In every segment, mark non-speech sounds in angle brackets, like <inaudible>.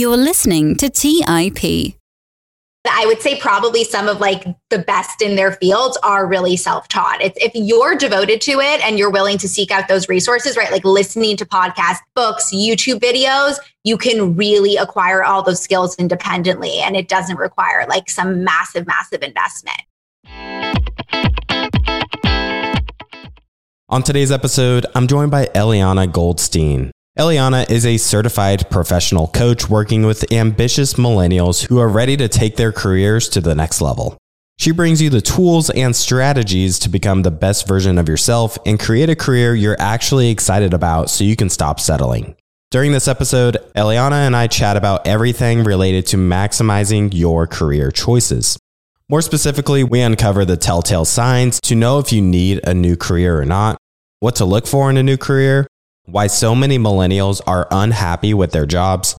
You're listening to TIP. I would say probably some of like the best in their fields are really self-taught. It's if you're devoted to it and you're willing to seek out those resources, right? Like listening to podcasts, books, YouTube videos, you can really acquire all those skills independently and it doesn't require like some massive massive investment. On today's episode, I'm joined by Eliana Goldstein. Eliana is a certified professional coach working with ambitious millennials who are ready to take their careers to the next level. She brings you the tools and strategies to become the best version of yourself and create a career you're actually excited about so you can stop settling. During this episode, Eliana and I chat about everything related to maximizing your career choices. More specifically, we uncover the telltale signs to know if you need a new career or not, what to look for in a new career, why so many millennials are unhappy with their jobs,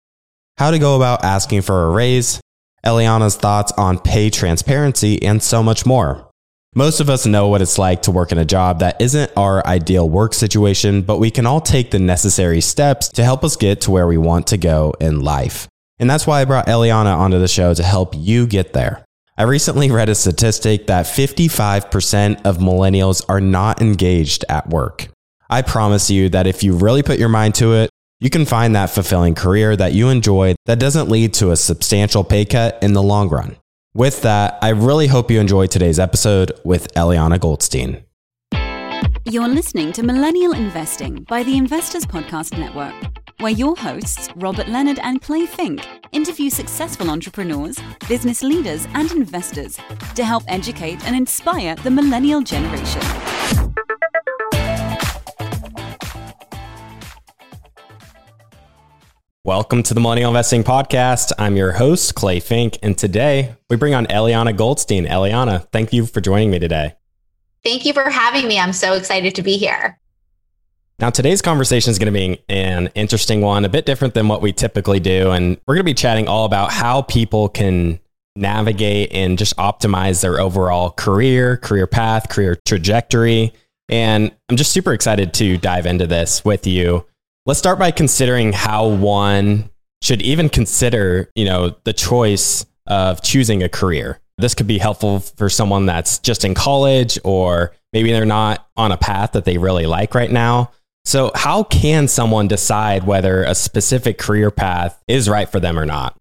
how to go about asking for a raise, Eliana's thoughts on pay transparency, and so much more. Most of us know what it's like to work in a job that isn't our ideal work situation, but we can all take the necessary steps to help us get to where we want to go in life. And that's why I brought Eliana onto the show to help you get there. I recently read a statistic that 55% of millennials are not engaged at work. I promise you that if you really put your mind to it, you can find that fulfilling career that you enjoy that doesn't lead to a substantial pay cut in the long run. With that, I really hope you enjoyed today's episode with Eliana Goldstein. You're listening to Millennial Investing by the Investors Podcast Network, where your hosts, Robert Leonard and Clay Fink, interview successful entrepreneurs, business leaders, and investors to help educate and inspire the millennial generation. Welcome to the Millennial Investing Podcast. I'm your host, Clay Fink, and today we bring on Eliana Goldstein. Eliana, thank you for joining me today. Thank you for having me. I'm so excited to be here. Now, today's conversation is going to be an interesting one, a bit different than what we typically do. And we're going to be chatting all about how people can navigate and just optimize their overall career, career path, career trajectory. And I'm just super excited to dive into this with you. Let's start by considering how one should even consider, you know, the choice of choosing a career. This could be helpful for someone that's just in college or maybe they're not on a path that they really like right now. So, how can someone decide whether a specific career path is right for them or not?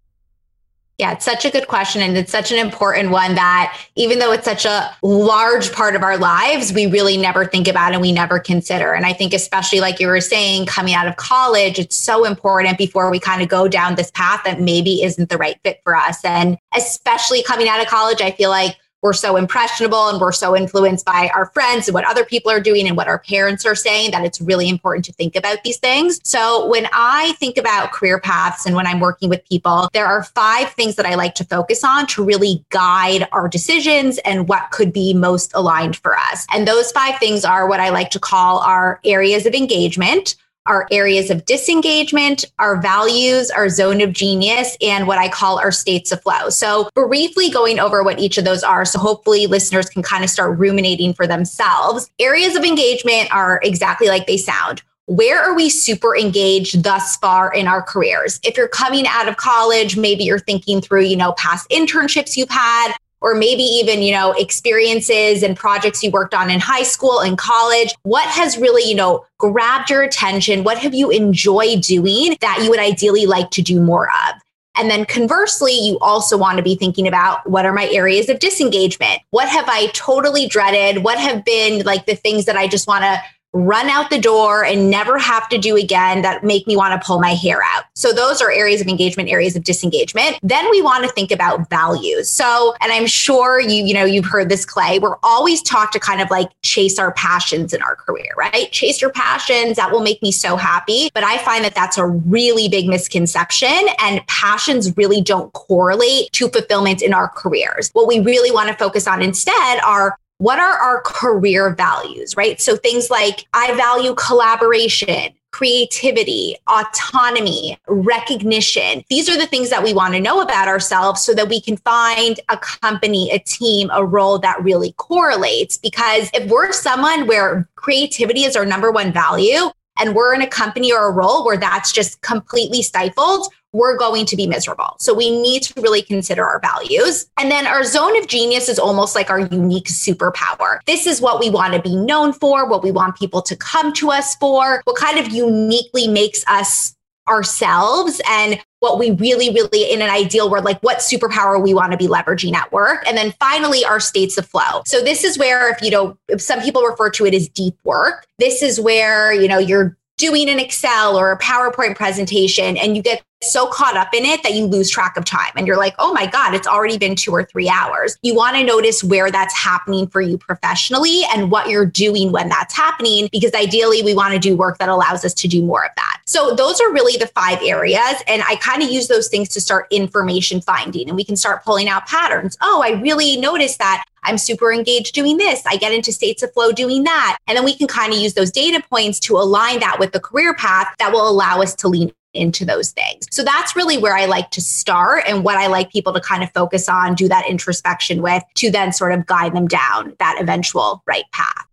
Yeah, it's such a good question. And it's such an important one that even though it's such a large part of our lives, we really never think about and we never consider. And I think, especially like you were saying, coming out of college, it's so important before we kind of go down this path that maybe isn't the right fit for us. And especially coming out of college, I feel like we're so impressionable and we're so influenced by our friends and what other people are doing and what our parents are saying that it's really important to think about these things. So when I think about career paths and when I'm working with people, there are five things that I like to focus on to really guide our decisions and what could be most aligned for us. And those five things are what I like to call our areas of engagement our areas of disengagement, our values, our zone of genius, and what I call our states of flow. So, briefly going over what each of those are. So, hopefully, listeners can kind of start ruminating for themselves. Areas of engagement are exactly like they sound. Where are we super engaged thus far in our careers? If you're coming out of college, maybe you're thinking through, you know, past internships you've had, or maybe even, you know, experiences and projects you worked on in high school and college. What has really, you know, grabbed your attention? What have you enjoyed doing that you would ideally like to do more of? And then conversely, you also want to be thinking about what are my areas of disengagement? What have I totally dreaded? What have been like the things that I just want to run out the door and never have to do again that make me want to pull my hair out. So those are areas of engagement, areas of disengagement. Then we want to think about values. So, and I'm sure you, you know, you've heard this Clay, we're always taught to kind of like chase our passions in our career, right? Chase your passions. That will make me so happy. But I find that that's a really big misconception and passions really don't correlate to fulfillment in our careers. What we really want to focus on instead are what are our career values, right? So things like I value collaboration, creativity, autonomy, recognition. These are the things that we want to know about ourselves so that we can find a company, a team, a role that really correlates. Because if we're someone where creativity is our number one value, and we're in a company or a role where that's just completely stifled, we're going to be miserable. So we need to really consider our values. And then our zone of genius is almost like our unique superpower. This is what we want to be known for, what we want people to come to us for, what kind of uniquely makes us ourselves and what we really, really in an ideal world, like what superpower we want to be leveraging at work. And then finally, our states of flow. So this is where, if you know, if some people refer to it as deep work, this is where, you know, you're doing an Excel or a PowerPoint presentation and you get so caught up in it that you lose track of time and you're like, oh my God, it's already been two or three hours. You want to notice where that's happening for you professionally and what you're doing when that's happening, because ideally we want to do work that allows us to do more of that. So those are really the five areas. And I kind of use those things to start information finding and we can start pulling out patterns. Oh, I really noticed that I'm super engaged doing this. I get into states of flow doing that. And then we can kind of use those data points to align that with the career path that will allow us to lean into those things. So that's really where I like to start and what I like people to kind of focus on, do that introspection with to then sort of guide them down that eventual right path.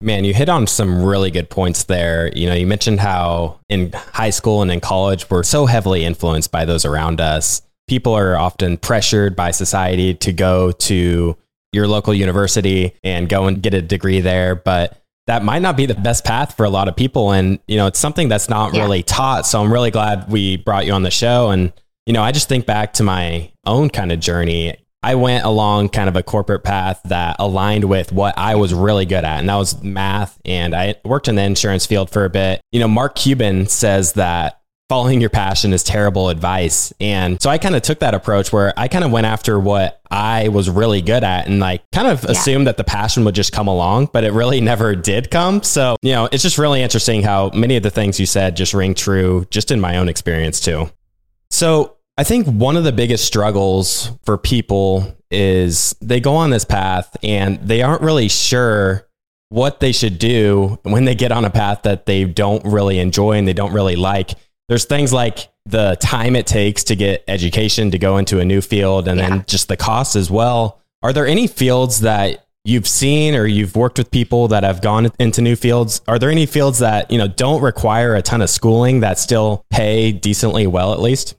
Man, you hit on some really good points there. You know, you mentioned how in high school and in college, we're so heavily influenced by those around us. People are often pressured by society to go to your local university and go and get a degree there. But that might not be the best path for a lot of people. And, you know, it's something that's not yeah. really taught. So I'm really glad we brought you on the show. And, you know, I just think back to my own kind of journey. I went along kind of a corporate path that aligned with what I was really good at, and that was math. And I worked in the insurance field for a bit. You know, Mark Cuban says that following your passion is terrible advice. And so I kind of took that approach where I kind of went after what I was really good at and like kind of yeah. assumed that the passion would just come along, but it really <laughs> never did come. So, you know, it's just really interesting how many of the things you said just ring true just in my own experience too. So, I think one of the biggest struggles for people is they go on this path and they aren't really sure what they should do when they get on a path that they don't really enjoy and they don't really like there's things like the time it takes to get education to go into a new field and yeah. then just the cost as well. Are there any fields that you've seen or you've worked with people that have gone into new fields? Are there any fields that, you know, don't require a ton of schooling that still pay decently well at least?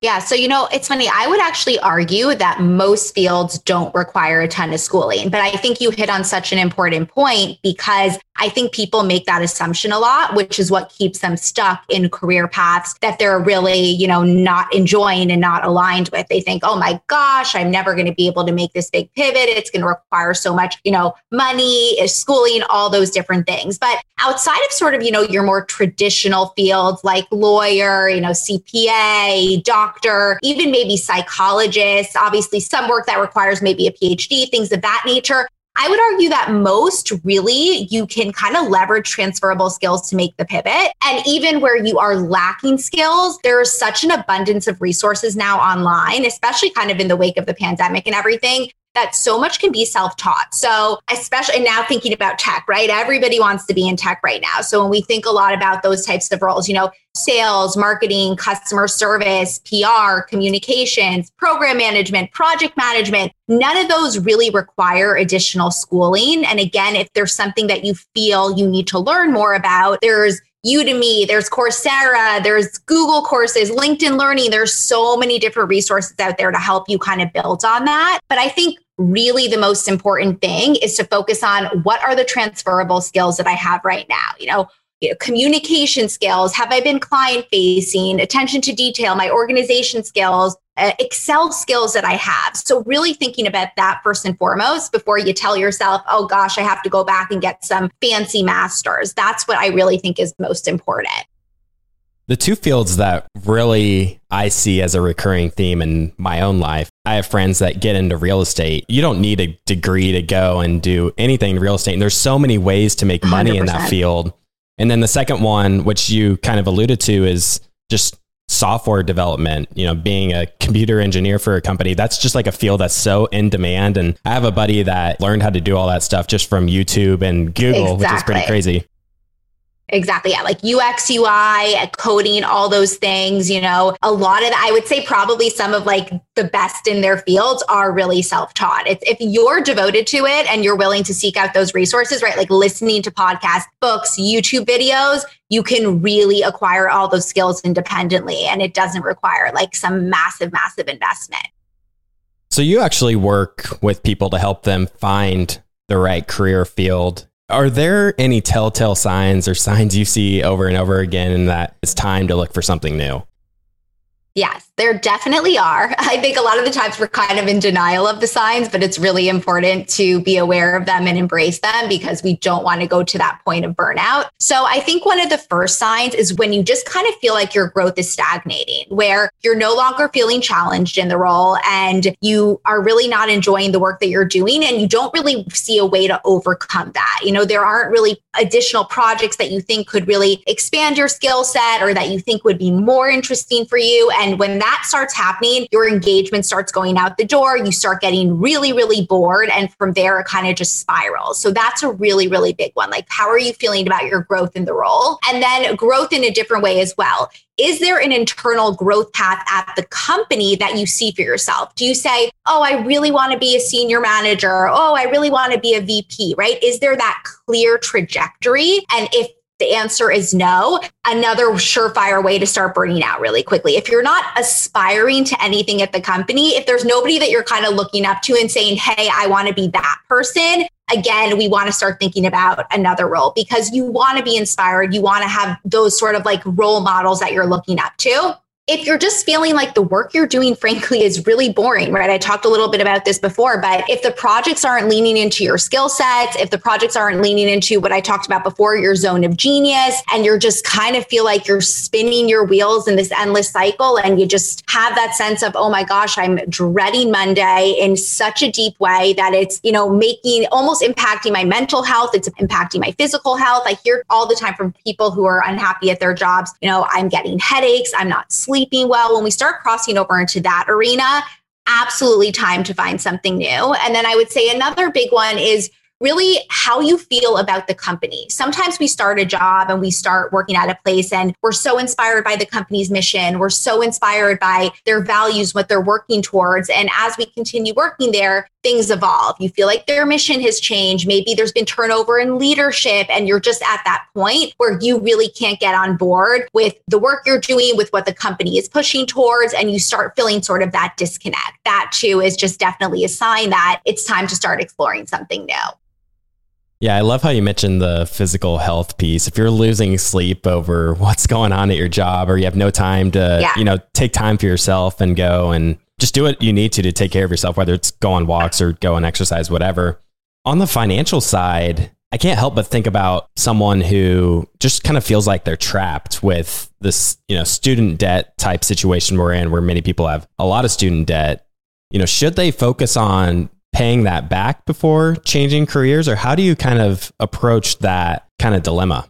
Yeah. So, you know, it's funny. I would actually argue that most fields don't require a ton of schooling, but I think you hit on such an important point because I think people make that assumption a lot, which is what keeps them stuck in career paths that they're really, you know, not enjoying and not aligned with. They think, oh my gosh, I'm never going to be able to make this big pivot. It's going to require so much, you know, money, eh, schooling, all those different things. But outside of sort of, you know, your more traditional fields like lawyer, you know, CPA, doctor, even maybe psychologist, obviously some work that requires maybe a PhD, things of that nature. I would argue that most really you can kind of leverage transferable skills to make the pivot. And even where you are lacking skills, there is such an abundance of resources now online, especially kind of in the wake of the pandemic and everything, that so much can be self-taught. So especially now thinking about tech, right? Everybody wants to be in tech right now. So when we think a lot about those types of roles, you know, sales, marketing, customer service, PR, communications, program management, project management, none of those really require additional schooling. And again, if there's something that you feel you need to learn more about, there's Udemy, there's Coursera, there's Google courses, LinkedIn Learning. There's so many different resources out there to help you kind of build on that. But I think really the most important thing is to focus on what are the transferable skills that I have right now. You know, you know, communication skills have i been client facing attention to detail my organization skills uh, excel skills that i have. So really thinking about that first and foremost before you tell yourself oh gosh i have to go back and get some fancy masters. That's what i really think is most important the two fields that really I see as a recurring theme in my own life, I have friends that get into real estate. You don't need a degree to go and do anything in real estate. And there's so many ways to make money 100%. in that field. And then the second one, which you kind of alluded to, is just software development, you know, being a computer engineer for a company, that's just like a field that's so in demand. And I have a buddy that learned how to do all that stuff just from YouTube and Google, exactly. which is pretty crazy. Exactly. Yeah. Like UX, UI, uh, coding, all those things, you know, a lot of, I would say probably some of like the best in their fields are really self-taught. It's if you're devoted to it and you're willing to seek out those resources, right? Like listening to podcasts, books, YouTube videos, you can really acquire all those skills independently. And it doesn't require like some massive, massive investment. So you actually work with people to help them find the right career field are there any telltale signs or signs you see over and over again that it's time to look for something new? Yes, there definitely are. <laughs> I think a lot of the times we're kind of in denial of the signs, but it's really important to be aware of them and embrace them because we don't want to go to that point of burnout. So I think one of the first signs is when you just kind of feel like your growth is stagnating, where you're no longer feeling challenged in the role and you are really not enjoying the work that you're doing and you don't really see a way to overcome that. You know, there aren't really additional projects that you think could really expand your skill set or that you think would be more interesting for you. When that starts happening, your engagement starts going out the door. You start getting really, really bored. And from there, it kind of just spirals. So that's a really, really big one. Like, how are you feeling about your growth in the role? And then growth in a different way as well is there an internal growth path at the company that you see for yourself? Do you say, oh, I really want to be a senior manager? Oh, I really want to be a VP, right? Is there that clear trajectory? And if the answer is no. Another surefire way to start burning out really quickly. If you're not aspiring to anything at the company, if there's nobody that you're kind of looking up to and saying, hey, I want to be that person, again, we want to start thinking about another role because you want to be inspired. You want to have those sort of like role models that you're looking up to if you're just feeling like the work you're doing, frankly, is really boring, right? I talked a little bit about this before, but if the projects aren't leaning into your skill sets, if the projects aren't leaning into what I talked about before, your zone of genius, and you're just kind of feel like you're spinning your wheels in this endless cycle, and you just have that sense of, oh my gosh, I'm dreading Monday in such a deep way that it's, you know, making almost impacting my mental health, it's impacting my physical health. I hear all the time from people who are unhappy at their jobs, you know, I'm getting headaches, I'm not sleeping sleeping well, when we start crossing over into that arena, absolutely time to find something new. And then I would say another big one is really how you feel about the company. Sometimes we start a job and we start working at a place and we're so inspired by the company's mission. We're so inspired by their values, what they're working towards. And as we continue working there, things evolve. You feel like their mission has changed. Maybe there's been turnover in leadership and you're just at that point where you really can't get on board with the work you're doing, with what the company is pushing towards, and you start feeling sort of that disconnect. That too is just definitely a sign that it's time to start exploring something new. Yeah, I love how you mentioned the physical health piece. If you're losing sleep over <laughs> what's going on at your job or you have no time to, yeah. you know, take time for yourself and go and just do what you need to to take care of yourself, whether it's go on walks or go and exercise, whatever. On the financial side, I can't help but think about someone who just kind of feels like they're trapped with this, you know, student debt type situation we're in where many people have a lot of student debt. You know, should they focus on paying that back before changing careers or how do you kind of approach that kind of dilemma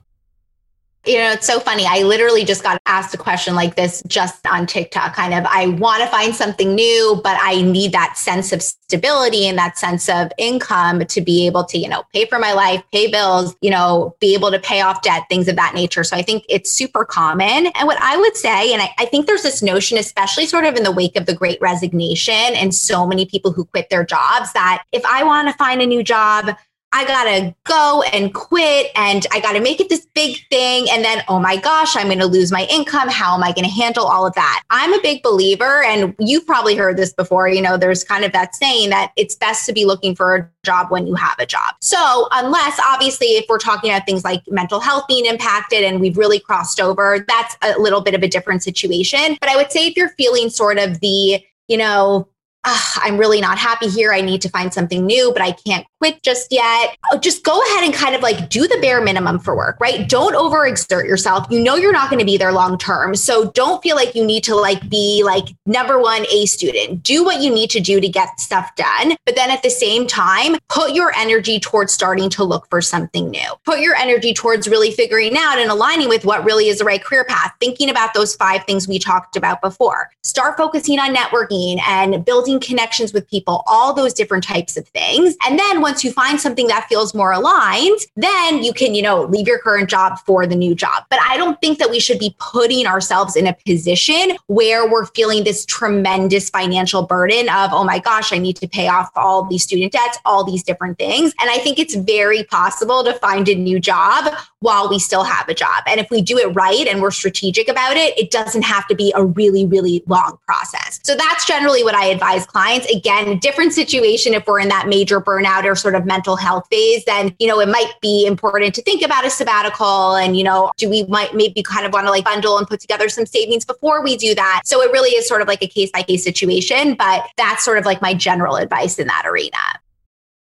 you know, it's so funny. I literally just got asked a question like this just on TikTok. Kind of, I want to find something new, but I need that sense of stability and that sense of income to be able to, you know, pay for my life, pay bills, you know, be able to pay off debt, things of that nature. So I think it's super common. And what I would say, and I, I think there's this notion, especially sort of in the wake of the great resignation and so many people who quit their jobs, that if I want to find a new job, I gotta go and quit and I gotta make it this big thing. And then, oh my gosh, I'm gonna lose my income. How am I gonna handle all of that? I'm a big believer, and you've probably heard this before. You know, there's kind of that saying that it's best to be looking for a job when you have a job. So, unless obviously, if we're talking about things like mental health being impacted and we've really crossed over, that's a little bit of a different situation. But I would say if you're feeling sort of the, you know, I'm really not happy here. I need to find something new, but I can't quit just yet. Oh, just go ahead and kind of like do the bare minimum for work, right? Don't overexert yourself. You know you're not going to be there long term. So don't feel like you need to like be like number one A student. Do what you need to do to get stuff done. But then at the same time, put your energy towards starting to look for something new. Put your energy towards really figuring out and aligning with what really is the right career path. Thinking about those five things we talked about before. Start focusing on networking and building making connections with people, all those different types of things. And then once you find something that feels more aligned, then you can, you know, leave your current job for the new job. But I don't think that we should be putting ourselves in a position where we're feeling this tremendous financial burden of, oh my gosh, I need to pay off all these student debts, all these different things. And I think it's very possible to find a new job while we still have a job. And if we do it right and we're strategic about it, it doesn't have to be a really, really long process. So that's generally what I advise clients. Again, different situation if we're in that major burnout or sort of mental health phase, then, you know, it might be important to think about a sabbatical and, you know, do we might maybe kind of want to like bundle and put together some savings before we do that. So it really is sort of like a case by case situation, but that's sort of like my general advice in that arena.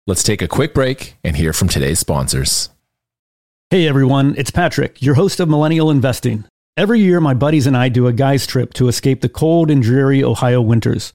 Let's take a quick break and hear from today's sponsors. Hey everyone, it's Patrick, your host of Millennial Investing. Every year, my buddies and I do a guy's trip to escape the cold and dreary Ohio winters.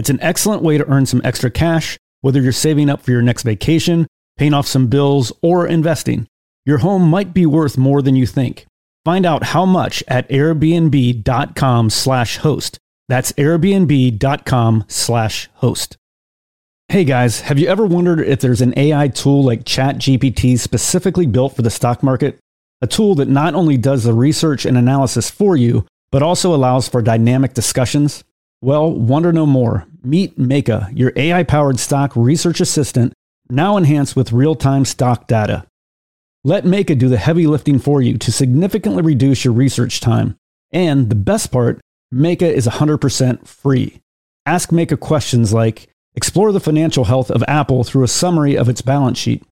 It's an excellent way to earn some extra cash, whether you're saving up for your next vacation, paying off some bills, or investing. Your home might be worth more than you think. Find out how much at airbnb.com/host. That's airbnb.com/host. Hey guys, have you ever wondered if there's an AI tool like ChatGPT specifically built for the stock market? a tool that not only does the research and analysis for you, but also allows for dynamic discussions? Well, wonder no more. Meet Meyka, your AI powered stock research assistant, now enhanced with real time stock data. Let Meyka do the heavy lifting for you to significantly reduce your research time. And the best part, Meyka is 100% free. Ask Meyka questions like Explore the financial health of Apple through a summary of its balance sheet.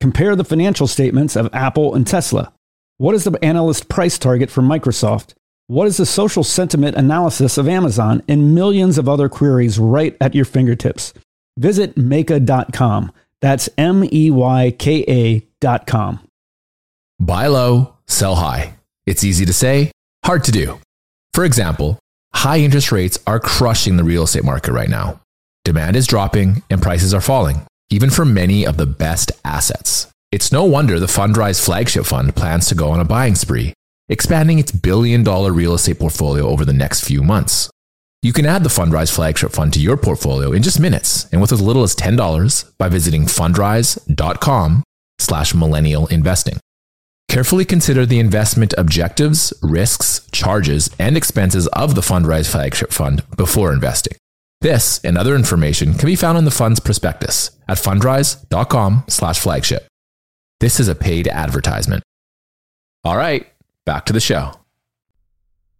Compare the financial statements of Apple and Tesla. What is the analyst price target for Microsoft? What is the social sentiment analysis of Amazon? And millions of other queries right at your fingertips. Visit Meyka.com. That's M E Y K A.com. Buy low, sell high. It's easy to say, hard to do. For example, high interest rates are crushing the real estate market right now. Demand is dropping and prices are falling, even for many of the best assets. It's no wonder the Fundrise flagship fund plans to go on a buying spree, expanding its billion dollar real estate portfolio over the next few months. You can add the Fundrise flagship fund to your portfolio in just minutes and with as little as $10 by visiting fundrise.com slash millennial investing. Carefully consider the investment objectives, risks, charges, and expenses of the Fundrise flagship fund before investing. This and other information can be found in the fund's prospectus at fundrise.com slash flagship. This is a paid advertisement. All right, back to the show.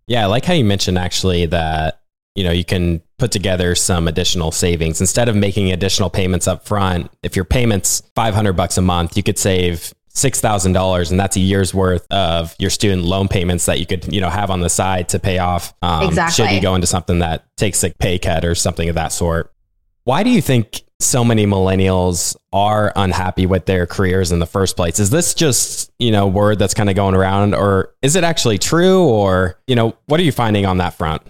Yeah, I like how you mentioned actually that you know you can put together some additional savings instead of making additional payments up front. If your payments 500 bucks a month, you could save $6,000 and that's a year's worth of your student loan payments that you could, you know, have on the side to pay off. Um, exactly. Should you go into something that takes a pay cut or something of that sort. Why do you think so many millennials are unhappy with their careers in the first place. Is this just, you know, word that's kind of going around or is it actually true or, you know, what are you finding on that front?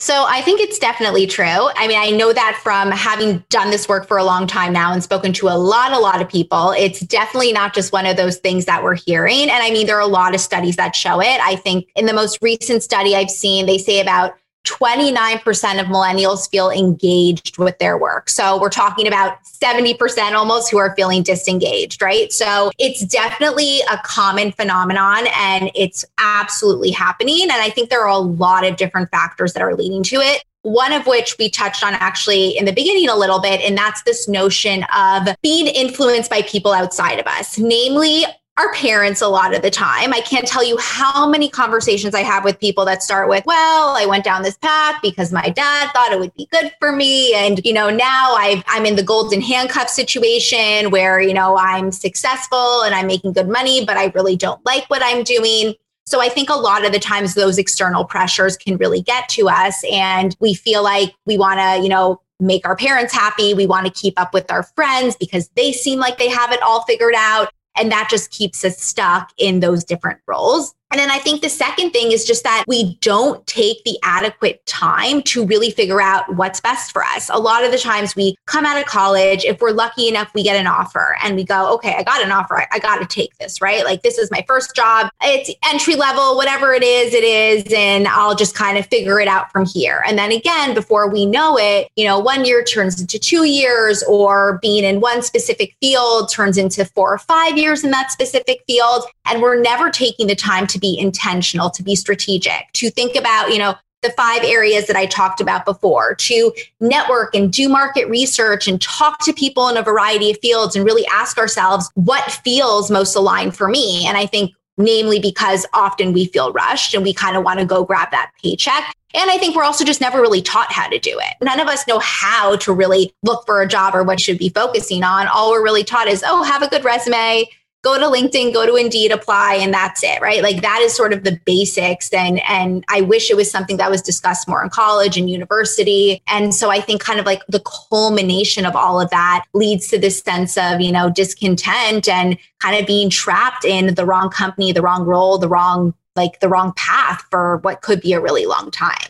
So I think it's definitely true. I mean, I know that from having done this work for a long time now and spoken to a lot, a lot of people, it's definitely not just one of those things that we're hearing. And I mean, there are a lot of studies that show it. I think in the most recent study I've seen, they say about 29% of millennials feel engaged with their work. So we're talking about 70% almost who are feeling disengaged, right? So it's definitely a common phenomenon and it's absolutely happening. And I think there are a lot of different factors that are leading to it. One of which we touched on actually in the beginning a little bit, and that's this notion of being influenced by people outside of us, namely our parents a lot of the time. I can't tell you how many conversations I have with people that start with, well, I went down this path because my dad thought it would be good for me. And, you know, now i am in the golden handcuff situation where, you know, I'm successful and I'm making good money, but I really don't like what I'm doing. So I think a lot of the times those external pressures can really get to us and we feel like we want to, you know, make our parents happy. We want to keep up with our friends because they seem like they have it all figured out. And that just keeps us stuck in those different roles. And then I think the second thing is just that we don't take the adequate time to really figure out what's best for us. A lot of the times we come out of college, if we're lucky enough, we get an offer and we go, okay, I got an offer. I, I got to take this, right? Like this is my first job. It's entry level, whatever it is, it is. And I'll just kind of figure it out from here. And then again, before we know it, you know, one year turns into two years or being in one specific field turns into four or five years in that specific field. And we're never taking the time to be intentional, to be strategic, to think about, you know, the five areas that I talked about before, to network and do market research and talk to people in a variety of fields and really ask ourselves what feels most aligned for me. And I think, namely, because often we feel rushed and we kind of want to go grab that paycheck. And I think we're also just never really taught how to do it. None of us know how to really look for a job or what should be focusing on. All we're really taught is, oh, have a good resume, go to LinkedIn, go to Indeed, apply, and that's it, right? Like that is sort of the basics. And and I wish it was something that was discussed more in college and university. And so I think kind of like the culmination of all of that leads to this sense of, you know, discontent and kind of being trapped in the wrong company, the wrong role, the wrong like the wrong path for what could be a really long time.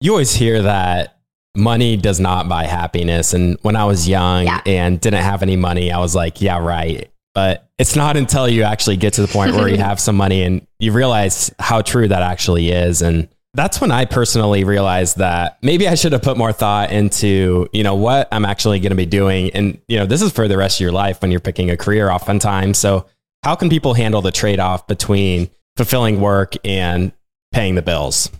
You always hear that money does not buy happiness. And when I was young yeah. and didn't have any money, I was like, yeah, right. But it's not until you actually get to the point where you <laughs> have some money and you realize how true that actually is. And that's when I personally realized that maybe I should have put more thought into, you know, what I'm actually going to be doing. And, you know, this is for the rest of your life when you're picking a career oftentimes. So how can people handle the trade off between fulfilling work and paying the bills?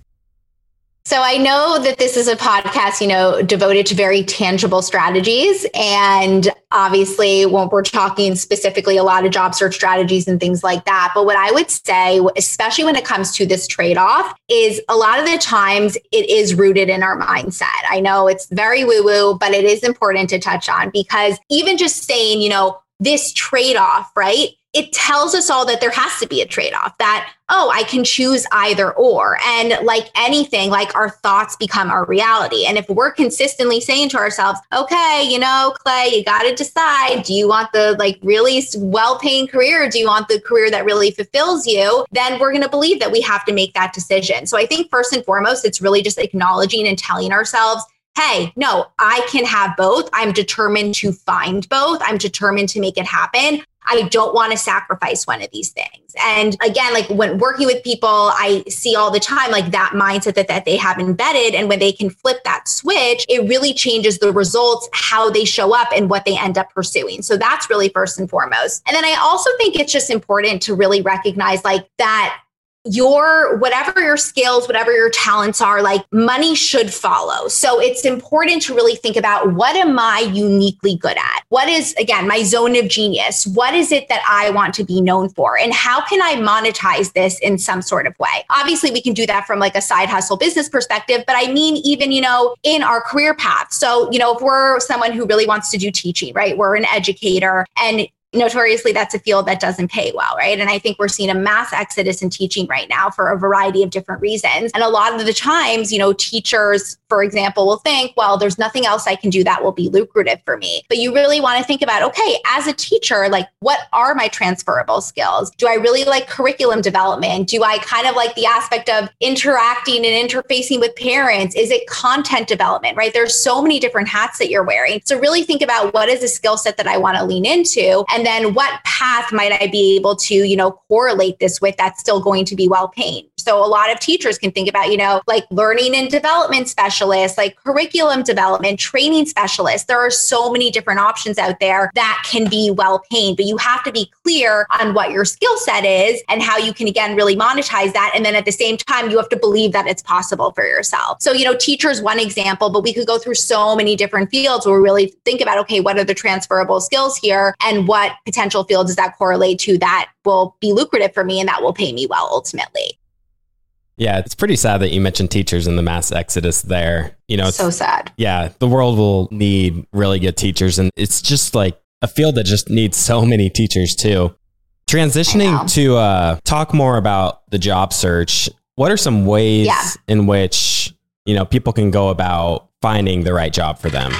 So I know that this is a podcast, you know, devoted to very tangible strategies. And obviously, when we're talking specifically a lot of job search strategies and things like that. But what I would say, especially when it comes to this trade off, is a lot of the times it is rooted in our mindset. I know it's very woo woo, but it is important to touch on because even just saying, you know, this trade off, right? It tells us all that there has to be a trade off that, oh, I can choose either or. And like anything, like our thoughts become our reality. And if we're consistently saying to ourselves, okay, you know, Clay, you got to decide do you want the like really well paying career? Or do you want the career that really fulfills you? Then we're going to believe that we have to make that decision. So I think first and foremost, it's really just acknowledging and telling ourselves, hey, no, I can have both. I'm determined to find both. I'm determined to make it happen. I don't want to sacrifice one of these things. And again, like when working with people, I see all the time like that mindset that, that they have embedded. And when they can flip that switch, it really changes the results, how they show up, and what they end up pursuing. So that's really first and foremost. And then I also think it's just important to really recognize like that your whatever your skills whatever your talents are like money should follow. So it's important to really think about what am i uniquely good at? What is again my zone of genius? What is it that i want to be known for? And how can i monetize this in some sort of way? Obviously we can do that from like a side hustle business perspective but i mean even you know in our career path. So you know if we're someone who really wants to do teaching right? We're an educator and notoriously that's a field that doesn't pay well, right? And I think we're seeing a mass exodus in teaching right now for a variety of different reasons. And a lot of the times, you know, teachers, for example, will think, well, there's nothing else I can do that will be lucrative for me. But you really want to think about, okay, as a teacher, like what are my transferable skills? Do I really like curriculum development? Do I kind of like the aspect of interacting and interfacing with parents? Is it content development, right? There's so many different hats that you're wearing. So really think about what is a skill set that I want to lean into and then what path might I be able to, you know, correlate this with that's still going to be well paid? So a lot of teachers can think about, you know, like learning and development specialists, like curriculum development, training specialists. There are so many different options out there that can be well paid, but you have to be clear on what your skill set is and how you can again really monetize that. And then at the same time, you have to believe that it's possible for yourself. So, you know, teachers, one example, but we could go through so many different fields where we really think about, okay, what are the transferable skills here and what what potential field does that correlate to that will be lucrative for me and that will pay me well ultimately. Yeah, it's pretty sad that you mentioned teachers in the mass exodus there. You know, so sad. Yeah, the world will need really good teachers. And it's just like a field that just needs so many teachers too. Transitioning to uh, talk more about the job search, what are some ways yeah. in which you know, people can go about finding the right job for them?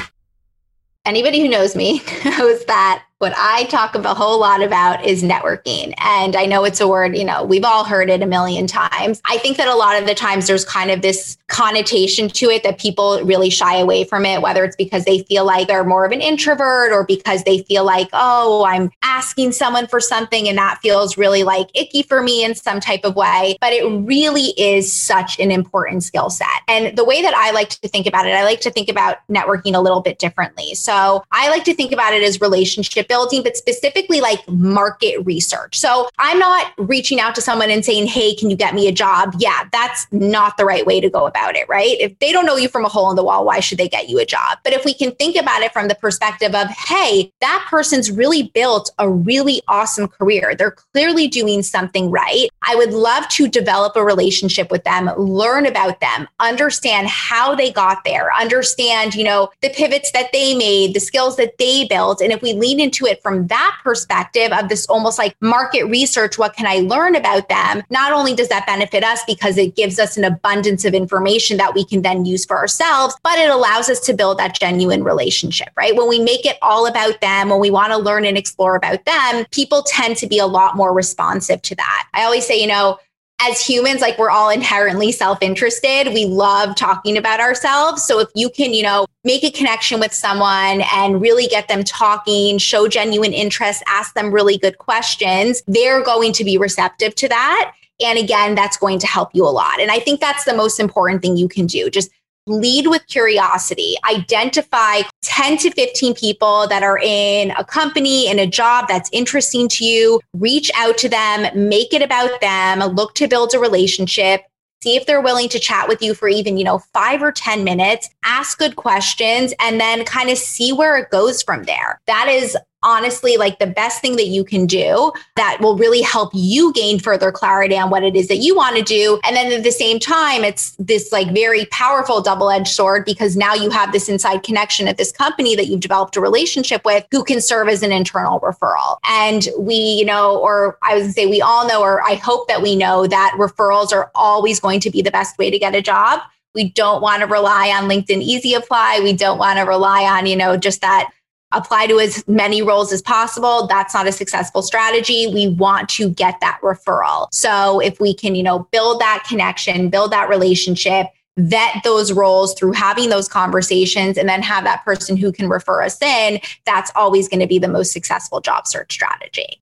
Anybody who knows me <laughs> knows that what I talk a whole lot about is networking. And I know it's a word, you know, we've all heard it a million times. I think that a lot of the times there's kind of this connotation to it that people really shy away from it, whether it's because they feel like they're more of an introvert or because they feel like, oh, I'm asking someone for something and that feels really like icky for me in some type of way. But it really is such an important skill set. And the way that I like to think about it, I like to think about networking a little bit differently. So I like to think about it as relationship building, but specifically like market research. So I'm not reaching out to someone and saying, Hey, can you get me a job? Yeah, that's not the right way to go about it, right? If they don't know you from a hole in the wall, why should they get you a job? But if we can think about it from the perspective of, Hey, that person's really built a really awesome career. They're clearly doing something right. I would love to develop a relationship with them, learn about them, understand how they got there, understand, you know, the pivots that they made, the skills that they built. And if we lean into it from that perspective of this almost like market research, what can I learn about them? Not only does that benefit us because it gives us an abundance of information that we can then use for ourselves, but it allows us to build that genuine relationship, right? When we make it all about them, when we want to learn and explore about them, people tend to be a lot more responsive to that. I always say, you know, as humans, like we're all inherently self interested. We love talking about ourselves. So if you can, you know, make a connection with someone and really get them talking, show genuine interest, ask them really good questions, they're going to be receptive to that. And again, that's going to help you a lot. And I think that's the most important thing you can do. Just lead with curiosity, identify 10 to 15 people that are in a company, in a job that's interesting to you, reach out to them, make it about them, look to build a relationship, see if they're willing to chat with you for even, you know, five or 10 minutes, ask good questions, and then kind of see where it goes from there. That is honestly like the best thing that you can do that will really help you gain further clarity on what it is that you want to do. And then at the same time, it's this like very powerful double edged sword because now you have this inside connection at this company that you've developed a relationship with who can serve as an internal referral. And we, you know, or I would say we all know, or I hope that we know that referrals are always going to be the best way to get a job. We don't want to rely on LinkedIn Easy Apply. We don't want to rely on, you know, just that apply to as many roles as possible. That's not a successful strategy. We want to get that referral. So if we can you know build that connection build that relationship vet those roles through having those conversations and then have that person who can refer us in that's always going to be the most successful job search strategy.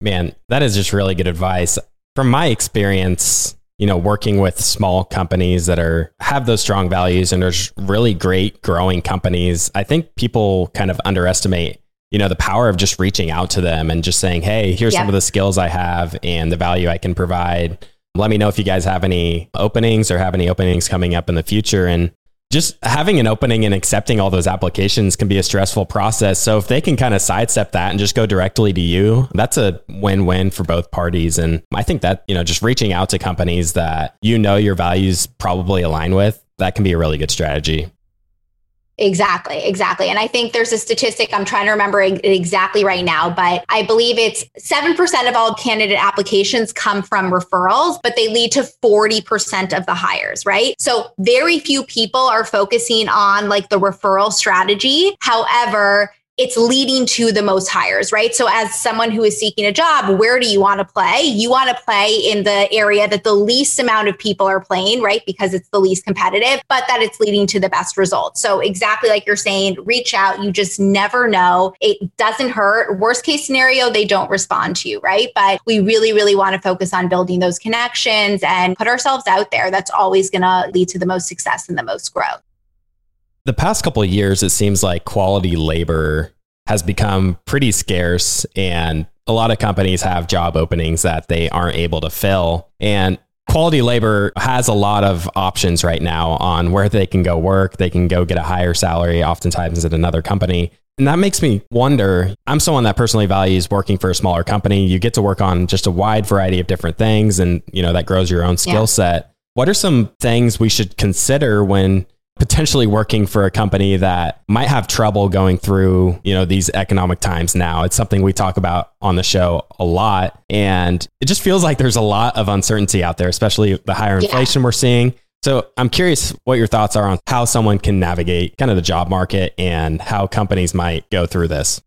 Man that is just really good advice. From my experience you know, working with small companies that are have those strong values and there's really great growing companies. I think people kind of underestimate, you know, the power of just reaching out to them and just saying, "Hey, here's some of the skills I have and the value I can provide." Let me know if you guys have any openings or have any openings coming up in the future and just having an opening and accepting all those applications can be a stressful process. So if they can kind of sidestep that and just go directly to you, that's a win-win for both parties. And I think that, you know, just reaching out to companies that you know your values probably align with, that can be a really good strategy. Exactly, exactly. And I think there's a statistic, I'm trying to remember exactly right now, but I believe it's 7% of all candidate applications come from referrals, but they lead to 40% of the hires, right? So very few people are focusing on like the referral strategy. However, it's leading to the most hires, right? So, as someone who is seeking a job, where do you want to play? You want to play in the area that the least amount of people are playing, right? Because it's the least competitive, but that it's leading to the best results. So, exactly like you're saying, reach out. You just never know. It doesn't hurt. Worst case scenario, they don't respond to you, right? But we really, really want to focus on building those connections and put ourselves out there. That's always going to lead to the most success and the most growth the past couple of years, it seems like quality labor has become pretty scarce and a lot of companies have job openings that they aren't able to fill. And quality labor has a lot of options right now on where they can go work. They can go get a higher salary, oftentimes at another company. And that makes me wonder. I'm someone that personally values working for a smaller company. You get to work on just a wide variety of different things and, you know, that grows your own skill yeah. set. What are some things we should consider when potentially working for a company that might have trouble going through, you know, these economic times now. It's something we talk about on the show a lot. And it just feels like there's a lot of uncertainty out there, especially the higher inflation yeah. we're seeing. So I'm curious what your thoughts are on how someone can navigate kind of the job market and how companies might go through this.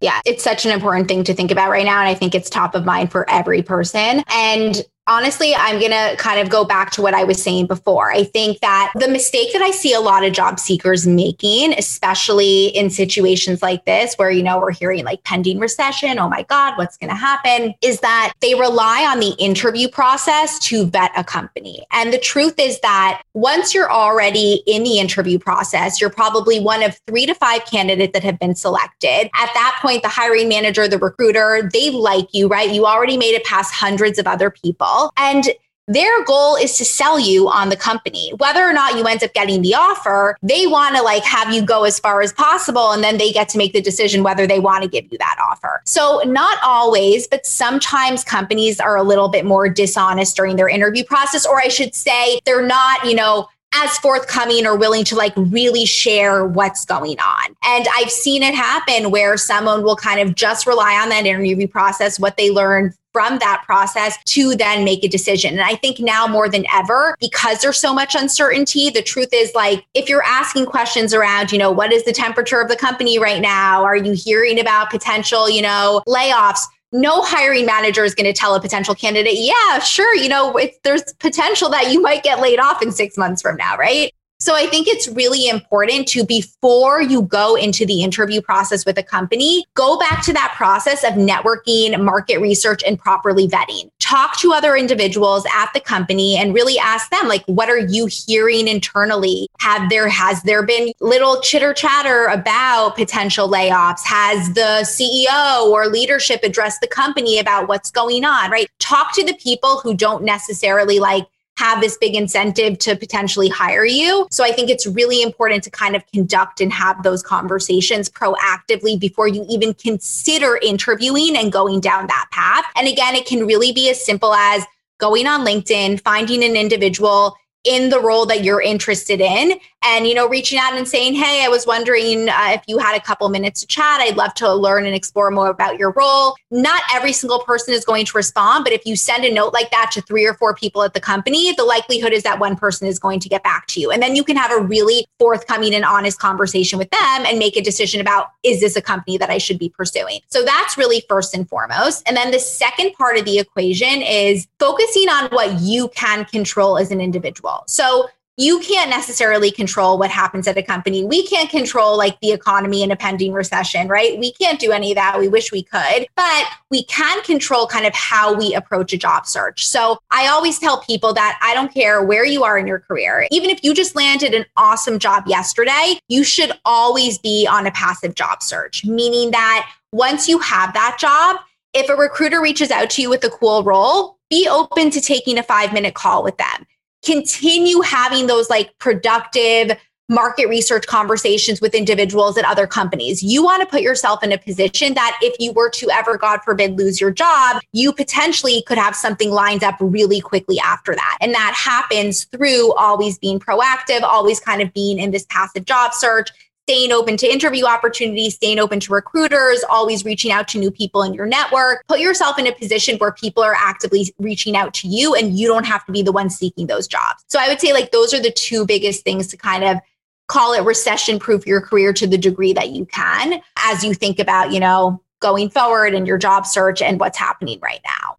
Yeah, it's such an important thing to think about right now. And I think it's top of mind for every person. And honestly, I'm going to kind of go back to what I was saying before. I think that the mistake that I see a lot of job seekers making, especially in situations like this, where, you know, we're hearing like pending recession, oh my God, what's going to happen, is that they rely on the interview process to vet a company. And the truth is that once you're already in the interview process, you're probably one of three to five candidates that have been selected. At that point, the hiring manager, the recruiter, they like you, right? You already made it past hundreds of other people. And their goal is to sell you on the company. Whether or not you end up getting the offer, they want to like have you go as far as possible and then they get to make the decision whether they want to give you that offer. So, not always, but sometimes companies are a little bit more dishonest during their interview process or I should say they're not, you know, as forthcoming or willing to like really share what's going on. And I've seen it happen where someone will kind of just rely on that interview process, what they learned from that process to then make a decision. And I think now more than ever, because there's so much uncertainty, the truth is like, if you're asking questions around, you know, what is the temperature of the company right now? Are you hearing about potential, you know, layoffs? no hiring manager is going to tell a potential candidate, yeah, sure, you know, there's potential that you might get laid off in six months from now, right? So I think it's really important to, before you go into the interview process with a company, go back to that process of networking, market research, and properly vetting. Talk to other individuals at the company and really ask them, like, what are you hearing internally? Have there, has there been little chitter chatter about potential layoffs? Has the CEO or leadership addressed the company about what's going on, right? Talk to the people who don't necessarily like have this big incentive to potentially hire you. So I think it's really important to kind of conduct and have those conversations proactively before you even consider interviewing and going down that path. And again, it can really be as simple as going on LinkedIn, finding an individual in the role that you're interested in and you know reaching out and saying hey i was wondering uh, if you had a couple minutes to chat. I'd love to learn and explore more about your role. Not every single person is going to respond but if you send a note like that to three or four people at the company the likelihood is that one person is going to get back to you. And then you can have a really forthcoming and honest conversation with them and make a decision about is this a company that i should be pursuing? So that's really first and foremost. And then the second part of the equation is focusing on what you can control as an individual. So you can't necessarily control what happens at a company. We can't control like the economy in a pending recession, right? We can't do any of that. We wish we could, but we can control kind of how we approach a job search. So I always tell people that I don't care where you are in your career. Even if you just landed an awesome job yesterday, you should always be on a passive job search, meaning that once you have that job, if a recruiter reaches out to you with a cool role, be open to taking a five minute call with them continue having those like productive market research conversations with individuals at other companies. You want to put yourself in a position that if you were to ever, God forbid, lose your job, you potentially could have something lined up really quickly after that. And that happens through always being proactive, always kind of being in this passive job search, staying open to interview opportunities, staying open to recruiters, always reaching out to new people in your network. Put yourself in a position where people are actively reaching out to you and you don't have to be the one seeking those jobs. So I would say like those are the two biggest things to kind of call it recession proof your career to the degree that you can as you think about, you know, going forward in your job search and what's happening right now.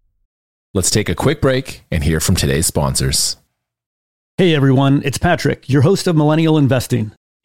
Let's take a quick break and hear from today's sponsors. Hey everyone, it's Patrick, your host of Millennial Investing.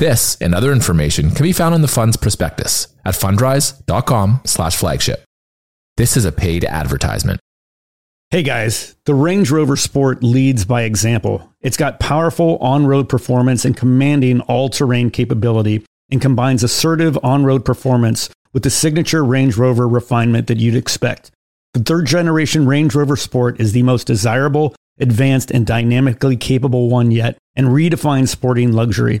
This and other information can be found in the fund's prospectus at fundrise.com slash flagship. This is a paid advertisement. Hey guys, the Range Rover Sport leads by example. It's got powerful on road performance and commanding all terrain capability and combines assertive on road performance with the signature Range Rover refinement that you'd expect. The third generation Range Rover Sport is the most desirable, advanced, and dynamically capable one yet and redefines sporting luxury.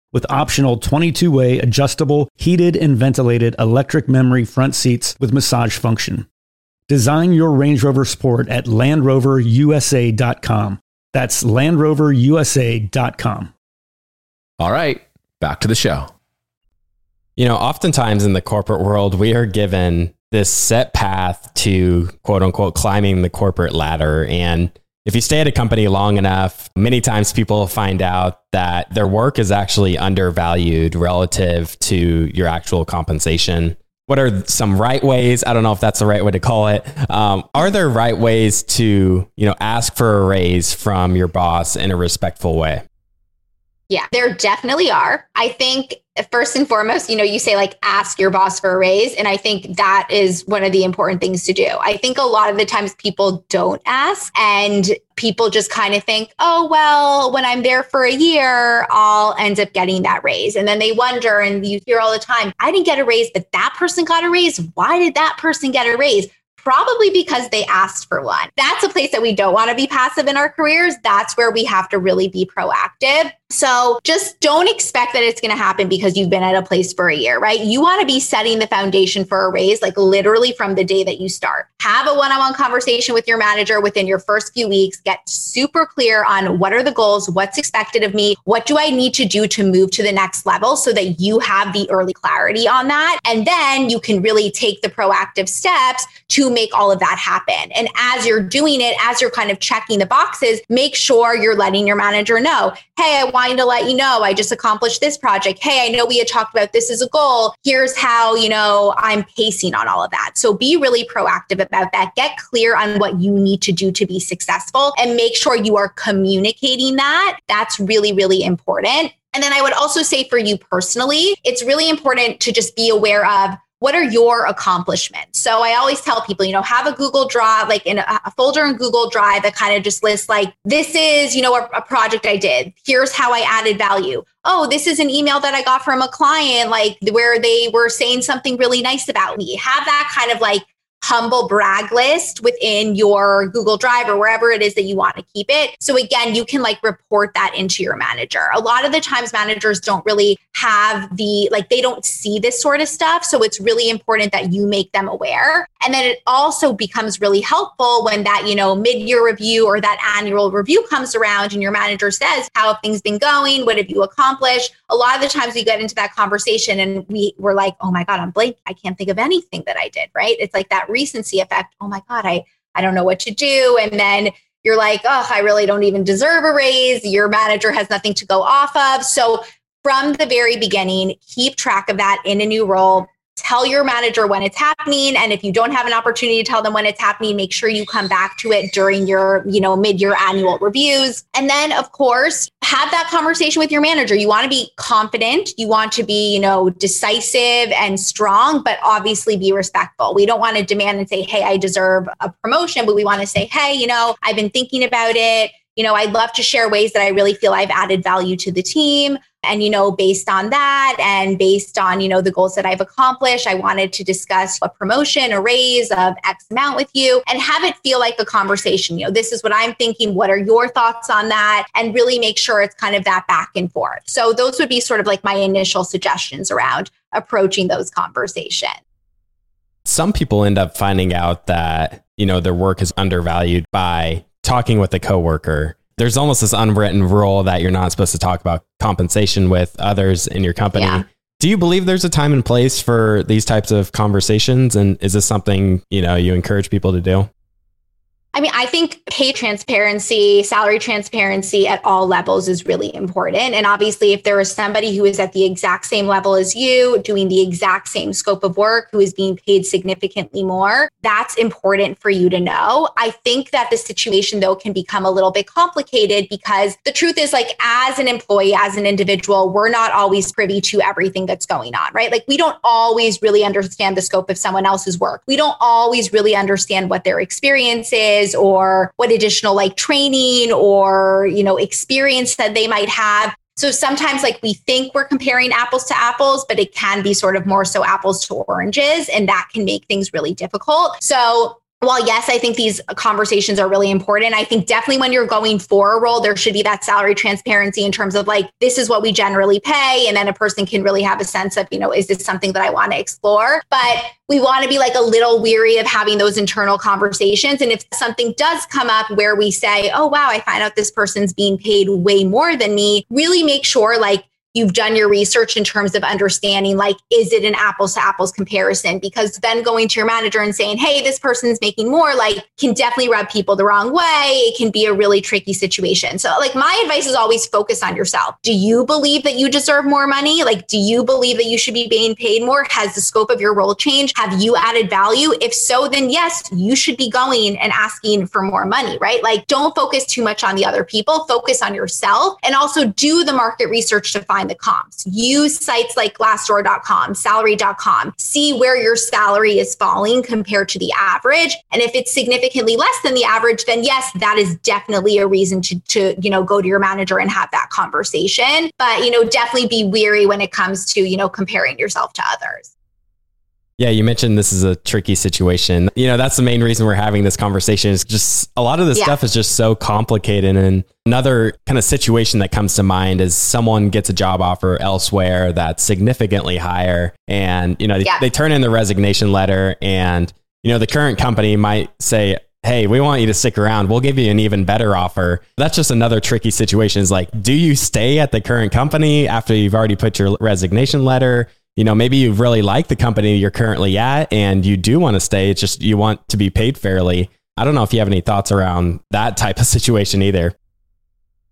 with optional 22 way adjustable, heated, and ventilated electric memory front seats with massage function. Design your Range Rover Sport at LandRoverUSA.com. That's LandRoverUSA.com. All right, back to the show. You know, oftentimes in the corporate world, we are given this set path to quote unquote climbing the corporate ladder. And if you stay at a company long enough, many times people find out that their work is actually undervalued relative to your actual compensation. What are some right ways? I don't know if that's the right way to call it. Um, are there right ways to, you know, ask for a raise from your boss in a respectful way? Yeah, there definitely are. I think first and foremost, you know, you say like ask your boss for a raise. And I think that is one of the important things to do. I think a lot of the times people don't ask and people just kind of think, oh, well, when I'm there for a year, I'll end up getting that raise. And then they wonder, and you hear all the time, I didn't get a raise, but that person got a raise. Why did that person get a raise? probably because they asked for one. That's a place that we don't want to be passive in our careers. That's where we have to really be proactive. So just don't expect that it's going to happen because you've been at a place for a year, right? You want to be setting the foundation for a raise, like literally from the day that you start. Have a one on one conversation with your manager within your first few weeks. Get super clear on what are the goals, what's expected of me, what do I need to do to move to the next level so that you have the early clarity on that. And then you can really take the proactive steps to make all of that happen. And as you're doing it, as you're kind of checking the boxes, make sure you're letting your manager know, hey, I want to let you know I just accomplished this project. Hey, I know we had talked about this as a goal. Here's how, you know, I'm pacing on all of that. So be really proactive about that. Get clear on what you need to do to be successful and make sure you are communicating that. That's really, really important. And then I would also say for you personally, it's really important to just be aware of what are your accomplishments? So I always tell people, you know, have a Google Drive, like in a, a folder in Google Drive that kind of just lists like, this is, you know, a, a project I did. Here's how I added value. Oh, this is an email that I got from a client, like where they were saying something really nice about me. Have that kind of like humble brag list within your Google Drive or wherever it is that you want to keep it. So again, you can like report that into your manager. A lot of the times managers don't really have the like they don't see this sort of stuff, so it's really important that you make them aware. And then it also becomes really helpful when that, you know, mid-year review or that annual review comes around and your manager says, "How have things been going? What have you accomplished?" A lot of the times we get into that conversation and we we're like, "Oh my god, I'm blank. I can't think of anything that I did." Right? It's like that recency effect. Oh my God, I, I don't know what to do. And then you're like, oh, I really don't even deserve a raise. Your manager has nothing to go off of. So from the very beginning, keep track of that in a new role tell your manager when it's happening and if you don't have an opportunity to tell them when it's happening make sure you come back to it during your you know mid-year annual reviews. And then of course have that conversation with your manager. You want to be confident. You want to be you know decisive and strong but obviously be respectful. We don't want to demand and say hey i deserve a promotion but we want to say hey you know i've been thinking about it you know, I'd love to share ways that I really feel I've added value to the team. And, you know, based on that and based on, you know, the goals that I've accomplished, I wanted to discuss a promotion, a raise of X amount with you and have it feel like a conversation. You know, this is what I'm thinking. What are your thoughts on that? And really make sure it's kind of that back and forth. So those would be sort of like my initial suggestions around approaching those conversations. Some people end up finding out that, you know, their work is undervalued by talking with a coworker there's almost this unwritten rule that you're not supposed to talk about compensation with others in your company. Yeah. Do you believe there's a time and place for these types of conversations? And is this something, you know, you encourage people to do? I mean, I think pay transparency, salary transparency at all levels is really important. And obviously, if there is somebody who is at the exact same level as you, doing the exact same scope of work, who is being paid significantly more, that's important for you to know. I think that the situation, though, can become a little bit complicated because the truth is, like, as an employee, as an individual, we're not always privy to everything that's going on, right? Like, we don't always really understand the scope of someone else's work. We don't always really understand what their experience is is or what additional like training or, you know, experience that they might have. So sometimes like we think we're comparing apples to apples, but it can be sort of more so apples to oranges and that can make things really difficult. So while yes, I think these conversations are really important, I think definitely when you're going for a role, there should be that salary transparency in terms of like, this is what we generally pay. And then a person can really have a sense of, you know, is this something that I want to explore? But we want to be like a little weary of having those internal conversations. And if something does come up where we say, oh, wow, I find out this person's being paid way more than me, really make sure like you've done your research in terms of understanding like is it an apples to apples comparison? Because then going to your manager and saying hey this person's making more like can definitely rub people the wrong way. It can be a really tricky situation. So like my advice is always focus on yourself. Do you believe that you deserve more money? Like do you believe that you should be being paid more? Has the scope of your role changed? Have you added value? If so then yes you should be going and asking for more money right? Like don't focus too much on the other people. Focus on yourself and also do the market research to find find the comps. Use sites like glassdoor.com, salary.com, see where your salary is falling compared to the average. And if it's significantly less than the average, then yes, that is definitely a reason to, to you know, go to your manager and have that conversation. But, you know, definitely be weary when it comes to, you know, comparing yourself to others. Yeah, you mentioned this is a tricky situation. You know, that's the main reason we're having this conversation is just a lot of this yeah. stuff is just so complicated. And another kind of situation that comes to mind is someone gets a job offer elsewhere that's significantly higher. And, you know, yeah. they, they turn in the resignation letter and, you know, the current company might say, hey, we want you to stick around. We'll give you an even better offer. That's just another tricky situation. Is like, do you stay at the current company after you've already put your resignation letter? You know, maybe you really like the company you're currently at and you do want to stay. It's just you want to be paid fairly. I don't know if you have any thoughts around that type of <laughs> situation either.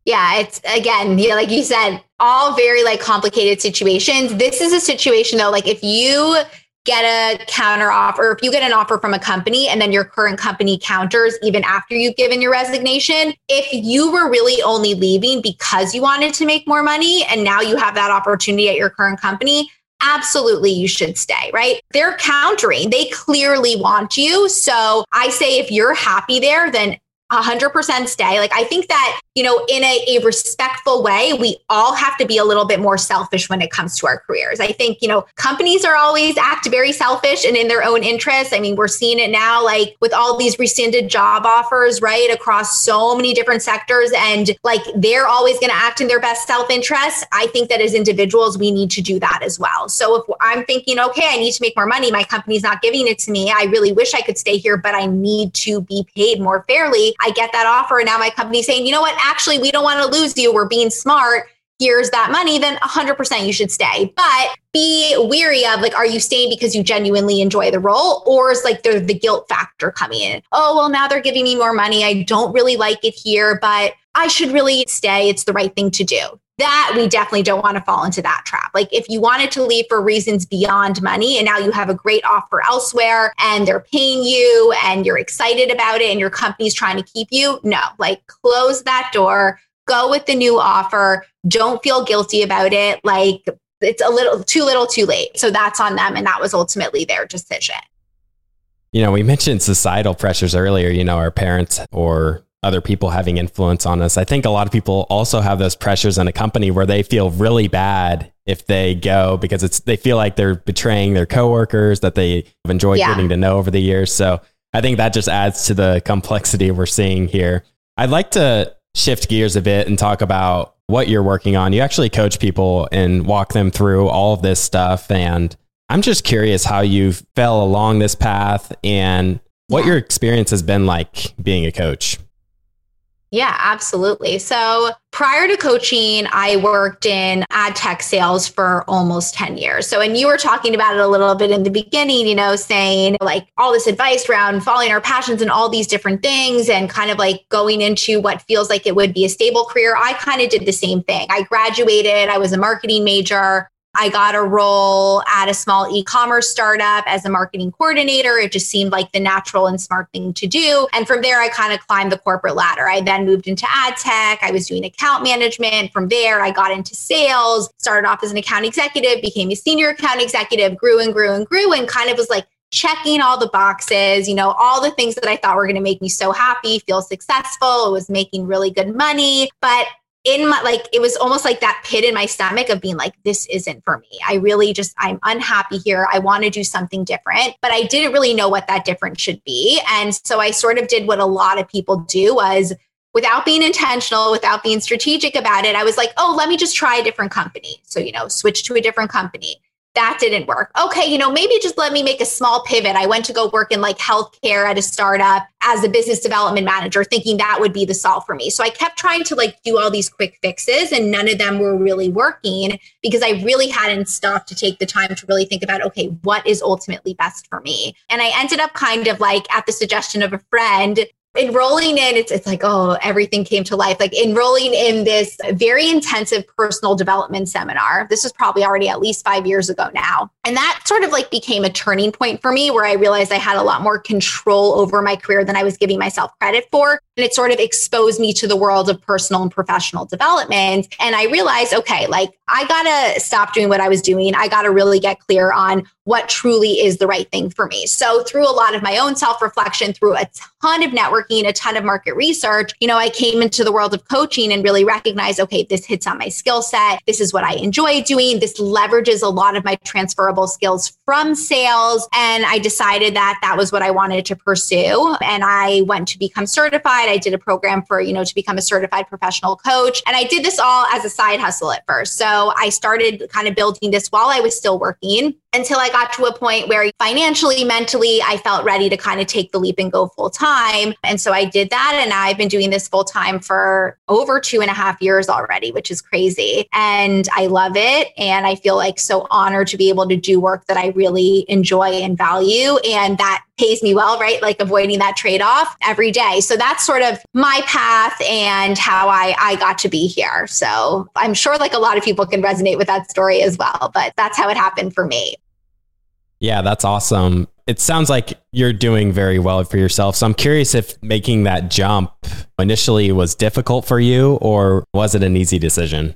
Yeah, it's again, yeah, like you said, all very like complicated situations. This is a situation though, like if you get a counter offer, if you get an offer from a company and then your current company counters even after you've given your resignation, if you were really only leaving because you wanted to make more money and now you have that opportunity at your current company, absolutely you should stay, right? They're countering. They clearly want you. So I say if you're happy there, then 100% stay. Like, I think that, you know, in a, a, respectful way, we all have to be a little bit more selfish when it comes to our careers. I think, you know, companies are always act very selfish and in their own interests. I mean, we're seeing it now, like with all these rescinded job offers, right, across so many different sectors. And like, they're always going to act in their best self interest. I think that as individuals, we need to do that as well. So if I'm thinking, okay, I need to make more money, my company's not giving it to me. I really wish I could stay here, but I need to be paid more fairly I get that offer and now my company's saying, you know what, actually, we don't want to lose you. We're being smart. Here's that money, then 100% you should stay. But be weary of like, are you staying because you genuinely enjoy the role? Or is like the, the guilt factor coming in? Oh, well, now they're giving me more money. I don't really like it here, but I should really stay. It's the right thing to do that we definitely don't want to fall into that trap. Like if you wanted to leave for reasons beyond money and now you have a great offer elsewhere and they're paying you and you're excited about it and your company's trying to keep you, no, like close that door, go with the new offer. Don't feel guilty about it. Like it's a little too little too late. So that's on them. And that was ultimately their decision. You know, we mentioned societal pressures earlier, you know, our parents or other people having influence on us. I think a lot of people also have those pressures in a company where they feel really bad if they go because it's they feel like they're betraying their coworkers that they have enjoyed yeah. getting to know over the years. So I think that just adds to the complexity we're seeing here. I'd like to shift gears a bit and talk about what you're working on. You actually coach people and walk them through all of this stuff and I'm just curious how you fell along this path and what your experience has been like being a coach. Yeah, absolutely. So prior to coaching, I worked in ad tech sales for almost 10 years. So, and you were talking about it a little bit in the beginning, you know, saying like all this advice around following our passions and all these different things and kind of like going into what feels like it would be a stable career. I kind of did the same thing. I graduated, I was a marketing major. I got a role at a small e commerce startup as a marketing coordinator. It just seemed like the natural and smart thing to do. And from there, I kind of climbed the corporate ladder. I then moved into ad tech. I was doing account management. From there, I got into sales, started off as an account executive, became a senior account executive, grew and grew and grew, and kind of was like, checking all the boxes, you know, all the things that I thought were going to make me so happy, feel successful. It was making really good money. But in my like it was almost like that pit in my stomach of being like this isn't for me. I really just i'm unhappy here. I want to do something different but i didn't really know what that difference should be. And so i sort of did what a lot of people do was without being intentional without being strategic about it i was like oh let me just try a different company. So you know switch to a different company that didn't work. Okay, you know, maybe just let me make a small pivot. I went to go work in like healthcare at a startup as a business development manager, thinking that would be the solve for me. So I kept trying to like do all these quick fixes, and none of them were really working because I really hadn't stopped to take the time to really think about, okay, what is ultimately best for me? And I ended up kind of like at the suggestion of a friend, enrolling in it's it's like oh everything came to life. Like enrolling in this very intensive personal development seminar this was probably already at least 5 years ago now. And that sort of like became a turning point for me where I realized I had a lot more control over my career than I was giving myself credit for and it sort of exposed me to the world of personal and professional development and I realized okay like I got to stop doing what I was doing I got to really get clear on what truly is the right thing for me. So, through a lot of my own self reflection, through a ton of networking, a ton of market research, you know, I came into the world of coaching and really recognized okay, this hits on my skill set. This is what I enjoy doing. This leverages a lot of my transferable skills from sales. And I decided that that was what I wanted to pursue. And I went to become certified. I did a program for, you know, to become a certified professional coach. And I did this all as a side hustle at first. So, I started kind of building this while I was still working until I got to a point where financially, mentally, I felt ready to kind of take the leap and go full time. And so I did that. And I've been doing this full time for over two and a half years already, which is crazy. And I love it. And I feel like so honored to be able to do work that I really enjoy and value. And that pays me well, right? Like avoiding that trade off every day. So that's sort of my path and how I, I got to be here. So I'm sure like a lot of people can resonate with that story as well, but that's how it happened for me. Yeah, that's awesome. It sounds like you're doing very well for yourself. So I'm curious if making that jump initially was difficult for you or was it an easy decision?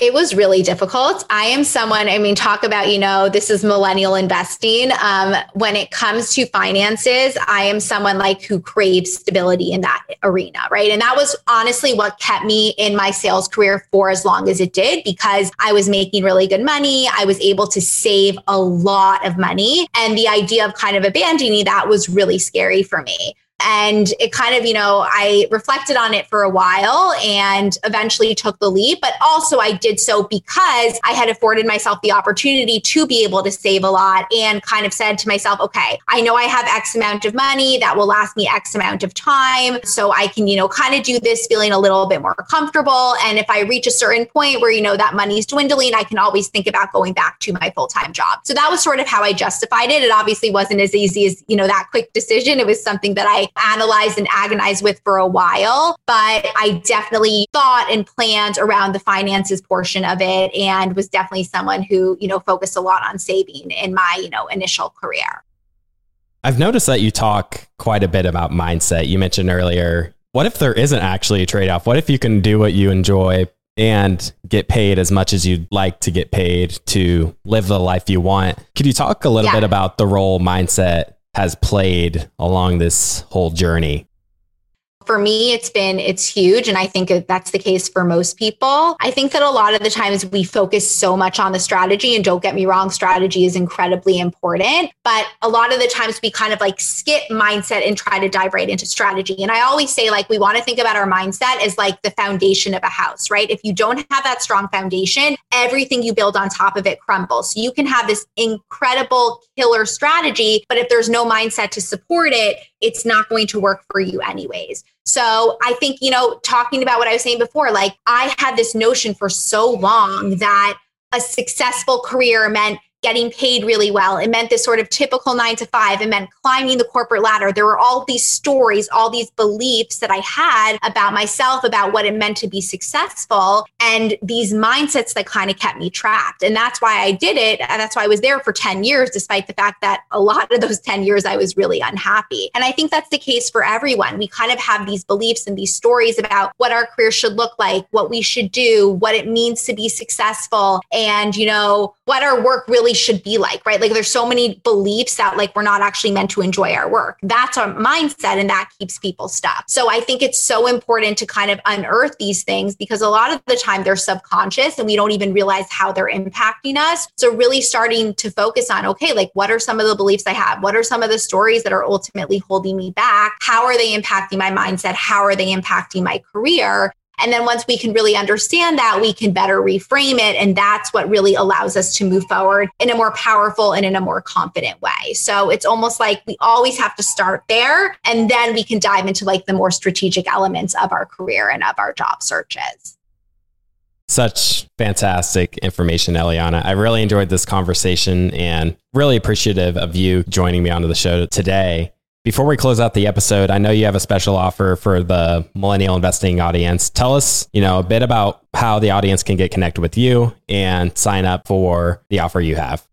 It was really difficult. I am someone, I mean, talk about, you know, this is millennial investing. Um, when it comes to finances, I am someone like who craves stability in that arena, right? And that was honestly what kept me in my sales career for as long as it did because I was making really good money. I was able to save a lot of money. And the idea of kind of abandoning that was really scary for me. And it kind of, you know, I reflected on it for a while and eventually took the leap. But also, I did so because I had afforded myself the opportunity to be able to save a lot and kind of said to myself, okay, I know I have X amount of money that will last me X amount of time. So I can, you know, kind of do this feeling a little bit more comfortable. And if I reach a certain point where, you know, that money's dwindling, I can always think about going back to my full time job. So that was sort of how I justified it. It obviously wasn't as easy as, you know, that quick decision. It was something that I analyzed and agonized with for a while, but I definitely thought and planned around the finances portion of it and was definitely someone who, you know, focused a lot on saving in my, you know, initial career. I've noticed that you talk quite a bit about mindset. You mentioned earlier, what if there isn't actually a trade off? What if you can do what you enjoy and get paid as much as you'd like to get paid to live the life you want? Could you talk a little yeah. bit about the role mindset has played along this whole journey? For me, it's been, it's huge. And I think that's the case for most people. I think that a lot of the times we focus so much on the strategy and don't get me wrong, strategy is incredibly important. But a lot of the times we kind of like skip mindset and try to dive right into strategy. And I always say like, we want to think about our mindset as like the foundation of a house, right? If you don't have that strong foundation, everything you build on top of it crumbles. So you can have this incredible killer strategy, but if there's no mindset to support it, it's not going to work for you anyways. So I think, you know, talking about what I was saying before, like I had this notion for so long that a successful career meant getting paid really well. It meant this sort of typical nine to five. It meant climbing the corporate ladder. There were all these stories, all these beliefs that I had about myself, about what it meant to be successful, and these mindsets that kind of kept me trapped. And that's why I did it. And that's why I was there for 10 years, despite the fact that a lot of those 10 years I was really unhappy. And I think that's the case for everyone. We kind of have these beliefs and these stories about what our career should look like, what we should do, what it means to be successful, and, you know, what our work really really should be like, right? Like there's so many beliefs that like we're not actually meant to enjoy our work. That's our mindset and that keeps people stuck. So I think it's so important to kind of unearth these things because a lot of the time they're subconscious and we don't even realize how they're impacting us. So really starting to focus on, okay, like what are some of the beliefs I have? What are some of the stories that are ultimately holding me back? How are they impacting my mindset? How are they impacting my career? And then once we can really understand that, we can better reframe it. And that's what really allows us to move forward in a more powerful and in a more confident way. So it's almost like we always have to start there. And then we can dive into like the more strategic elements of our career and of our job searches. Such fantastic information, Eliana. I really enjoyed this conversation and really appreciative of you joining me onto the show today. Before we close out the episode, I know you have a special offer for the millennial investing audience. Tell us, you know, a bit about how the audience can get connected with you and sign up for the offer you have.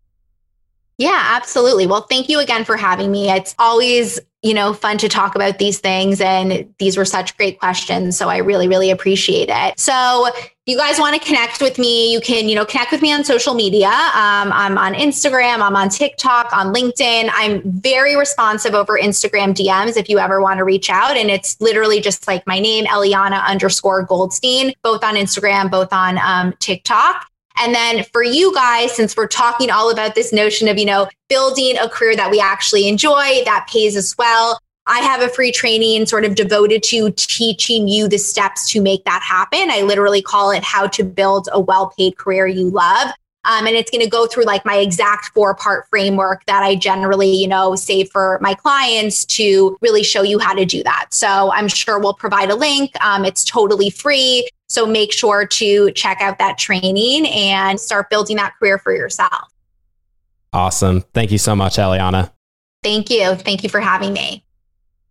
Yeah, absolutely. Well, thank you again for having me. It's always you know, fun to talk about these things. And these were such great questions. So I really, really appreciate it. So you guys want to connect with me, you can, you know, connect with me on social media. Um, I'm on Instagram, I'm on TikTok, on LinkedIn. I'm very responsive over Instagram DMs if you ever want to reach out. And it's literally just like my name, Eliana underscore Goldstein, both on Instagram, both on um, TikTok. And then for you guys, since we're talking all about this notion of, you know, building a career that we actually enjoy, that pays us well, I have a free training sort of devoted to teaching you the steps to make that happen. I literally call it how to build a well paid career you love. Um, and it's going to go through like my exact four part framework that I generally, you know, save for my clients to really show you how to do that. So I'm sure we'll provide a link. Um, it's totally free. So make sure to check out that training and start building that career for yourself. Awesome. Thank you so much, Eliana. Thank you. Thank you for having me.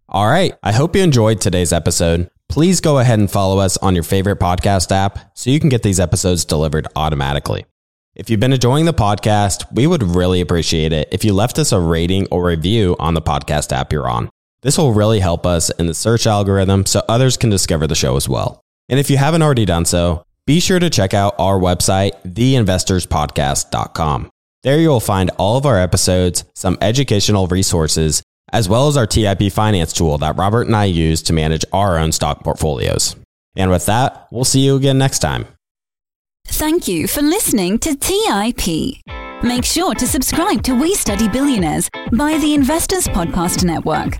All right. I hope you enjoyed today's episode. Please go ahead and follow us on your favorite podcast app so you can get these episodes delivered automatically. If you've been enjoying the podcast, we would really appreciate it if you left us a rating or review on the podcast app you're on. This will really help us in the search algorithm so others can discover the show as well. And if you haven't already done so, be sure to check out our website, theinvestorspodcast.com. There you'll find all of our episodes, some educational resources, as well as our TIP finance tool that Robert and I use to manage our own stock portfolios. And with that, we'll see you again next time. Thank you for listening to TIP. Make sure to subscribe to We Study Billionaires by the Investors Podcast Network.